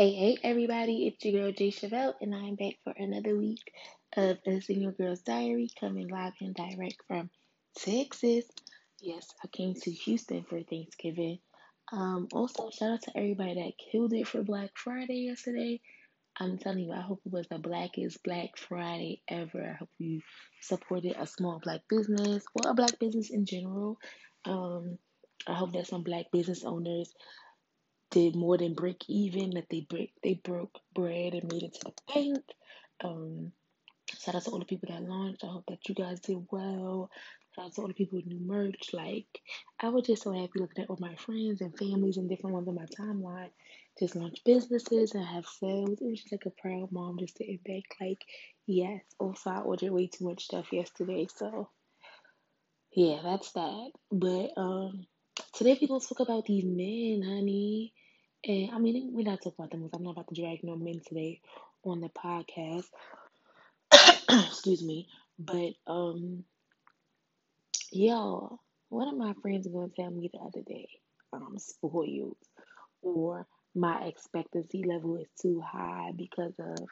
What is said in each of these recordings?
Hey, hey, everybody, it's your girl Jay Chevelle, and I'm back for another week of a Single Girl's Diary coming live and direct from Texas. Yes, I came to Houston for Thanksgiving. Um, also, shout out to everybody that killed it for Black Friday yesterday. I'm telling you, I hope it was the blackest Black Friday ever. I hope you supported a small black business or a black business in general. Um, I hope that some black business owners did more than break even, that they break they broke bread and made it to the bank. Um, shout out to all the people that launched. I hope that you guys did well. Shout out to all the people with new merch. Like I was just so happy looking at all my friends and families and different ones on my timeline just launch businesses and have sales. It was just like a proud mom just sitting back, like, yes. Also, I ordered way too much stuff yesterday, so yeah, that's that. But um, today we're gonna talk about these men, honey. And I mean, we're not talking about them because I'm not about to drag no men today on the podcast. Excuse me. But um, yo, one of my friends was gonna tell me the other day, I'm spoiled, or my expectancy level is too high because of.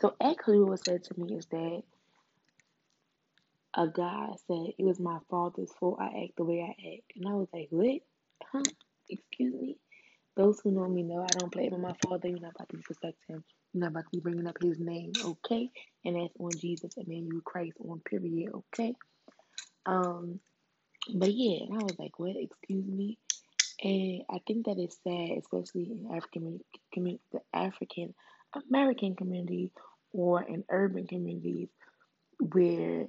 So actually, what was said to me is that a guy said it was my father's fault I act the way I act, and I was like, what? Huh? Excuse me. Those who know me know I don't play with my father. You're not about to disrespect him. You're not about to be bringing up his name, okay? And that's on Jesus and then you Christ on period, okay? Um, but yeah, and I was like, what? Excuse me. And I think that it's sad, especially in African community, the African American community or in urban communities, where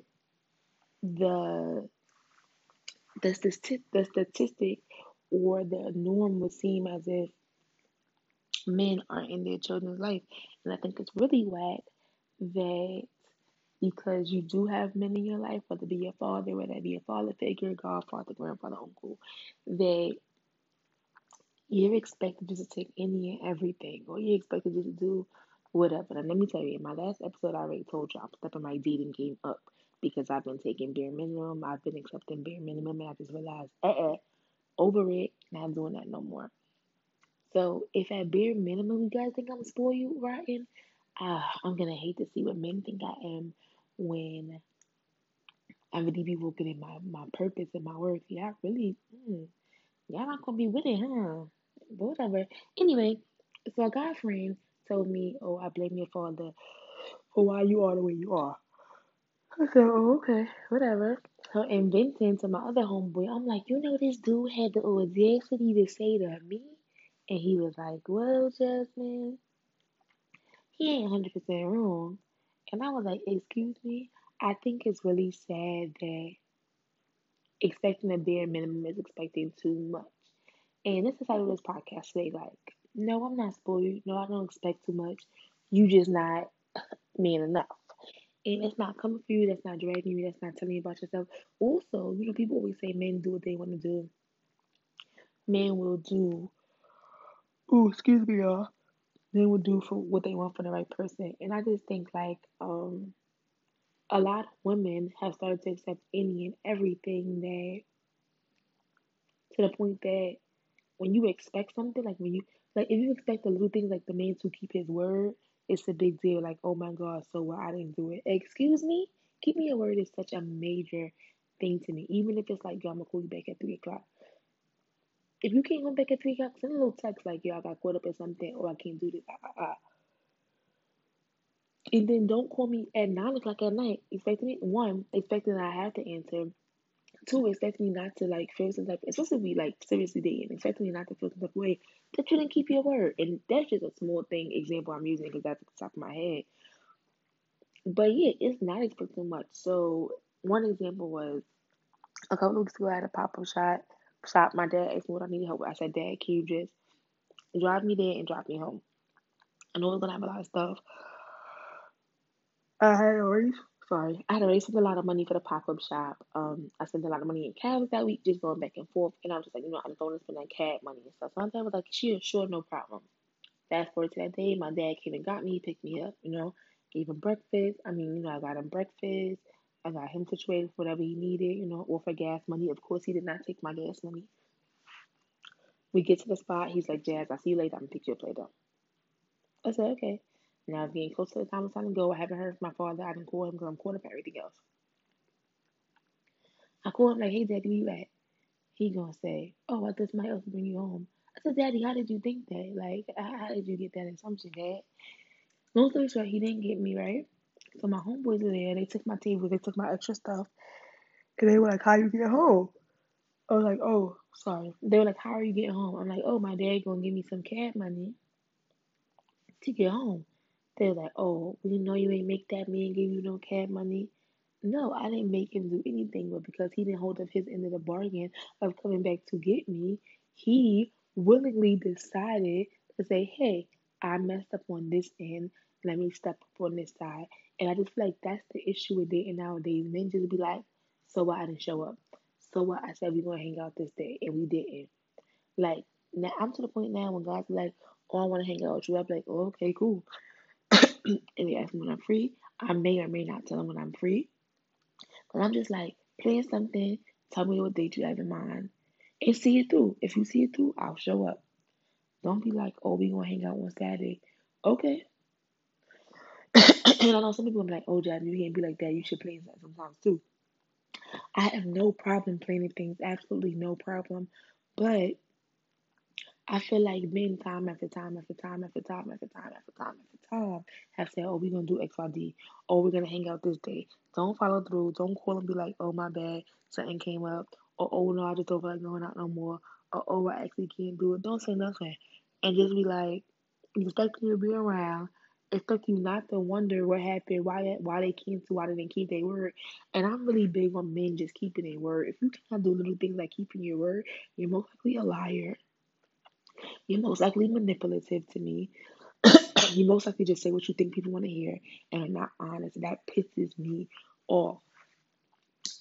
the the statistic, the statistic or the norm would seem as if men aren't in their children's life. And I think it's really whack that because you do have men in your life, whether it be your father, whether it be a father figure, godfather, grandfather, uncle, that you're expected just to take any and everything, or you're expected just to do whatever. And let me tell you, in my last episode, I already told you I'm stepping my dating game up because I've been taking bare minimum, I've been accepting bare minimum, and I just realized, uh uh over it, not doing that no more. So if at bare minimum you guys think I'm spoiled rotten, uh, I'm gonna hate to see what men think I am when I really be working in my, my purpose and my worth. Yeah, really, mm, y'all not gonna be with it, huh? But whatever. Anyway, so a guy friend told me, "Oh, I blame your father for why you are the way you are." Said, "Oh, okay, whatever." So and Vincent to my other homeboy, I'm like, you know, this dude had the audacity to say to me, and he was like, "Well, Jasmine." he ain't 100% wrong. And I was like, excuse me? I think it's really sad that expecting a bare minimum is expecting too much. And this is how this podcast today. Like, no, I'm not spoiled. No, I don't expect too much. You just not man enough. And it's not coming for you. That's not dragging you. That's not telling you about yourself. Also, you know, people always say men do what they want to do. Men will do. Oh, excuse me, y'all. Men will do for what they want for the right person. And I just think like um a lot of women have started to accept any and everything that to the point that when you expect something, like when you like if you expect the little things like the man to keep his word, it's a big deal. Like, oh my god, so what I didn't do it. Excuse me? Keeping your word is such a major thing to me. Even if it's like, yo, I'm gonna call you back at three o'clock. If you can't come back at three o'clock, send a little text like, yo, I got caught up in something or I can't do this. Ah, ah, ah. And then don't call me at nine o'clock at night, expecting me one, expecting that I have to answer. Two, expecting me not to like feel some type, especially be like seriously dating, expecting me not to feel some type of way that you didn't keep your word. And that's just a small thing example I'm using because that's at the top of my head. But yeah, it's not expecting much. So one example was a couple weeks ago I had a pop up shop. Shop. My dad asked me what I needed help with. I said, Dad, can you just drive me there and drop me home? I know we're gonna have a lot of stuff. I had already sorry, I had already spent a lot of money for the pop up shop. Um, I spent a lot of money in cabs that week, just going back and forth. And I was just like, you know, I don't want to spend that cab money and stuff. So my dad was like, sure, sure, no problem. Fast forward to that day, my dad came and got me, picked me up, you know, gave him breakfast. I mean, you know, I got him breakfast. I got him situated for whatever he needed, you know, or for gas money. Of course, he did not take my gas money. We get to the spot. He's like, Jazz, I'll see you later. I'm gonna pick you up later. I said, okay. Now it's getting close to the time it's time to go. I haven't heard from my father. I didn't call him because I'm caught up everything else. I call him like, hey, Daddy, where you at? He gonna say, oh, I thought somebody else bring you home. I said, Daddy, how did you think that? Like, how did you get that assumption, Dad? Long story short, he didn't get me right. So my homeboys were there. They took my table. They took my extra stuff. And they were like, how you get home? I was like, oh, sorry. They were like, how are you getting home? I'm like, oh, my dad gonna give me some cab money to get home. They were like, oh, we know you ain't make that man give you no cab money. No, I didn't make him do anything, but because he didn't hold up his end of the bargain of coming back to get me, he willingly decided to say, hey, I messed up on this end. Let me step up on this side. And I just feel like that's the issue with dating nowadays. Men just be like, so what? I didn't show up. So what? I said we gonna hang out this day, and we didn't. Like now, I'm to the point now when guys like, "Oh, I want to hang out with you." I'm like, oh, "Okay, cool." and they ask me when I'm free. I may or may not tell them when I'm free, but I'm just like plan something. Tell me what date you have in mind, and see it through. If you see it through, I'll show up. Don't be like, "Oh, we gonna hang out on Saturday." Okay. and I know some people are like, "Oh, Jab, you can't be like that. You should plan that sometimes too." I have no problem planning things, absolutely no problem. But I feel like men time after time after time after time after time after time after time have said, Oh, we're gonna do XYZ, or oh, we're gonna hang out this day. Don't follow through, don't call and be like, Oh my bad, something came up, or oh no, I just don't feel like going out no more, or oh I actually can't do it. Don't say nothing. And just be like, expect me to be around expect you not to wonder what happened, why why they canceled, why they didn't keep their word. And I'm really big on men just keeping their word. If you cannot do little things like keeping your word, you're most likely a liar. You're most likely manipulative to me. you most likely just say what you think people want to hear and are not honest. That pisses me off.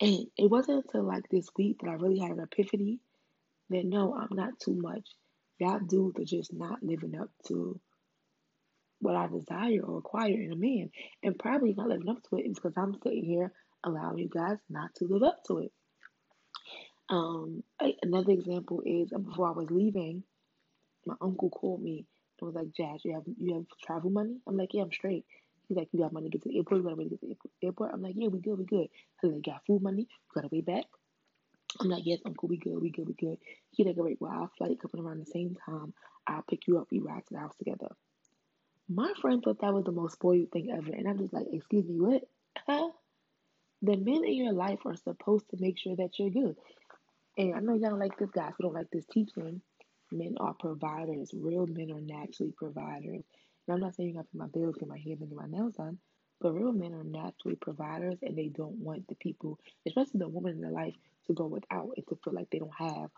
And it wasn't until like this week that I really had an epiphany that no, I'm not too much. Y'all dudes are just not living up to what I desire or require in a man. And probably not living up to it is because I'm sitting here allowing you guys not to live up to it. Um, another example is before I was leaving, my uncle called me and was like, "Jazz, you have you have travel money?" I'm like, "Yeah, I'm straight." He's like, "You got money to get to the airport? You got money to get to the airport?" I'm like, "Yeah, we good, we good." He's like, "Got food money? You got a way back?" I'm like, "Yes, uncle, we good, we good, we good." He's like, "Great, well, our flight coming around the same time. I'll pick you up. We ride to the house together." My friend thought that was the most spoiled thing ever. And I'm just like, excuse me, what? Huh? The men in your life are supposed to make sure that you're good. And I know y'all don't like this, guy, so don't like this teaching. Men are providers. Real men are naturally providers. And I'm not saying to pay my bills, get my hair done, get my nails done. But real men are naturally providers and they don't want the people, especially the woman in their life, to go without and to feel like they don't have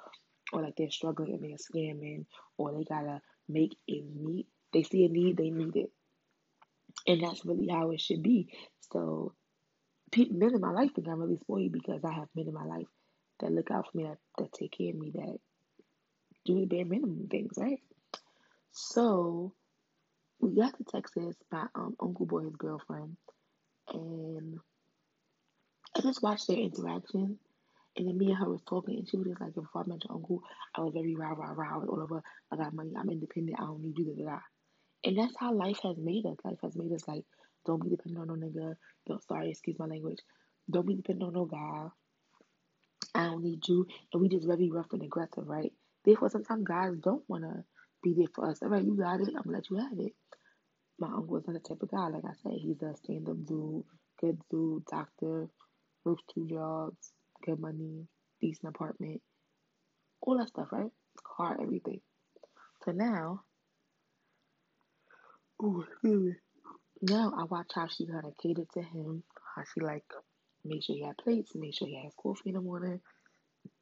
or like they're struggling and they're scamming or they gotta make ends meet. They see a need, they need it. And that's really how it should be. So, men in my life think I'm really spoiled because I have men in my life that look out for me, that, that take care of me, that do the bare minimum things, right? So, we got to Texas, by um, uncle boy, his girlfriend, and I just watched their interaction. And then me and her was talking, and she was just like, before I met your uncle, I was very rah, rah, rah, all over, I got money, I'm independent, I don't need you, da, da, da. And that's how life has made us. Life has made us like, don't be dependent on no nigga. Don't, sorry, excuse my language. Don't be dependent on no guy. I don't need you. And we just very rough and aggressive, right? Therefore, sometimes guys don't want to be there for us. All right, you got it. I'm going to let you have it. My uncle is not the type of guy, like I said. He's a stand up dude, good dude, doctor, works two jobs, good money, decent apartment, all that stuff, right? Car, everything. So now, Ooh, excuse me. Now I watch how she kind of catered to him, how she like make sure he had plates, make sure he has coffee in the morning.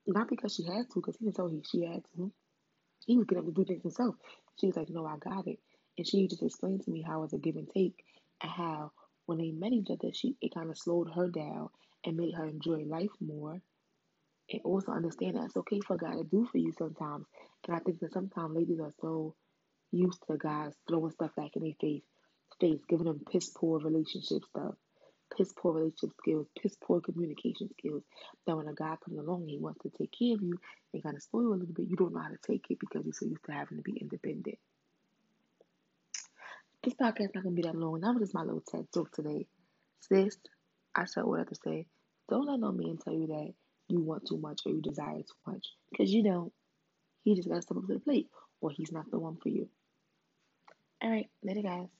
Not because she had to, because he didn't tell he she had to. He was getting up to do things himself. She was like, "No, I got it," and she just explained to me how it was a give and take, and how when they met each other, she it kind of slowed her down and made her enjoy life more, and also understand that it's okay for guy to do for you sometimes. And I think that sometimes ladies are so used to guys throwing stuff back in their face, face, giving them piss poor relationship stuff, piss poor relationship skills, piss poor communication skills. That when a guy comes along, he wants to take care of you and kind of spoil you a little bit. You don't know how to take it because you're so used to having to be independent. this podcast not gonna be that long. That was just my little TED talk today. Sis, I said what I have to say. Don't let no man tell you that you want too much or you desire too much. Because you don't. He just gotta step up to the plate or he's not the one for you. Alright, later guys.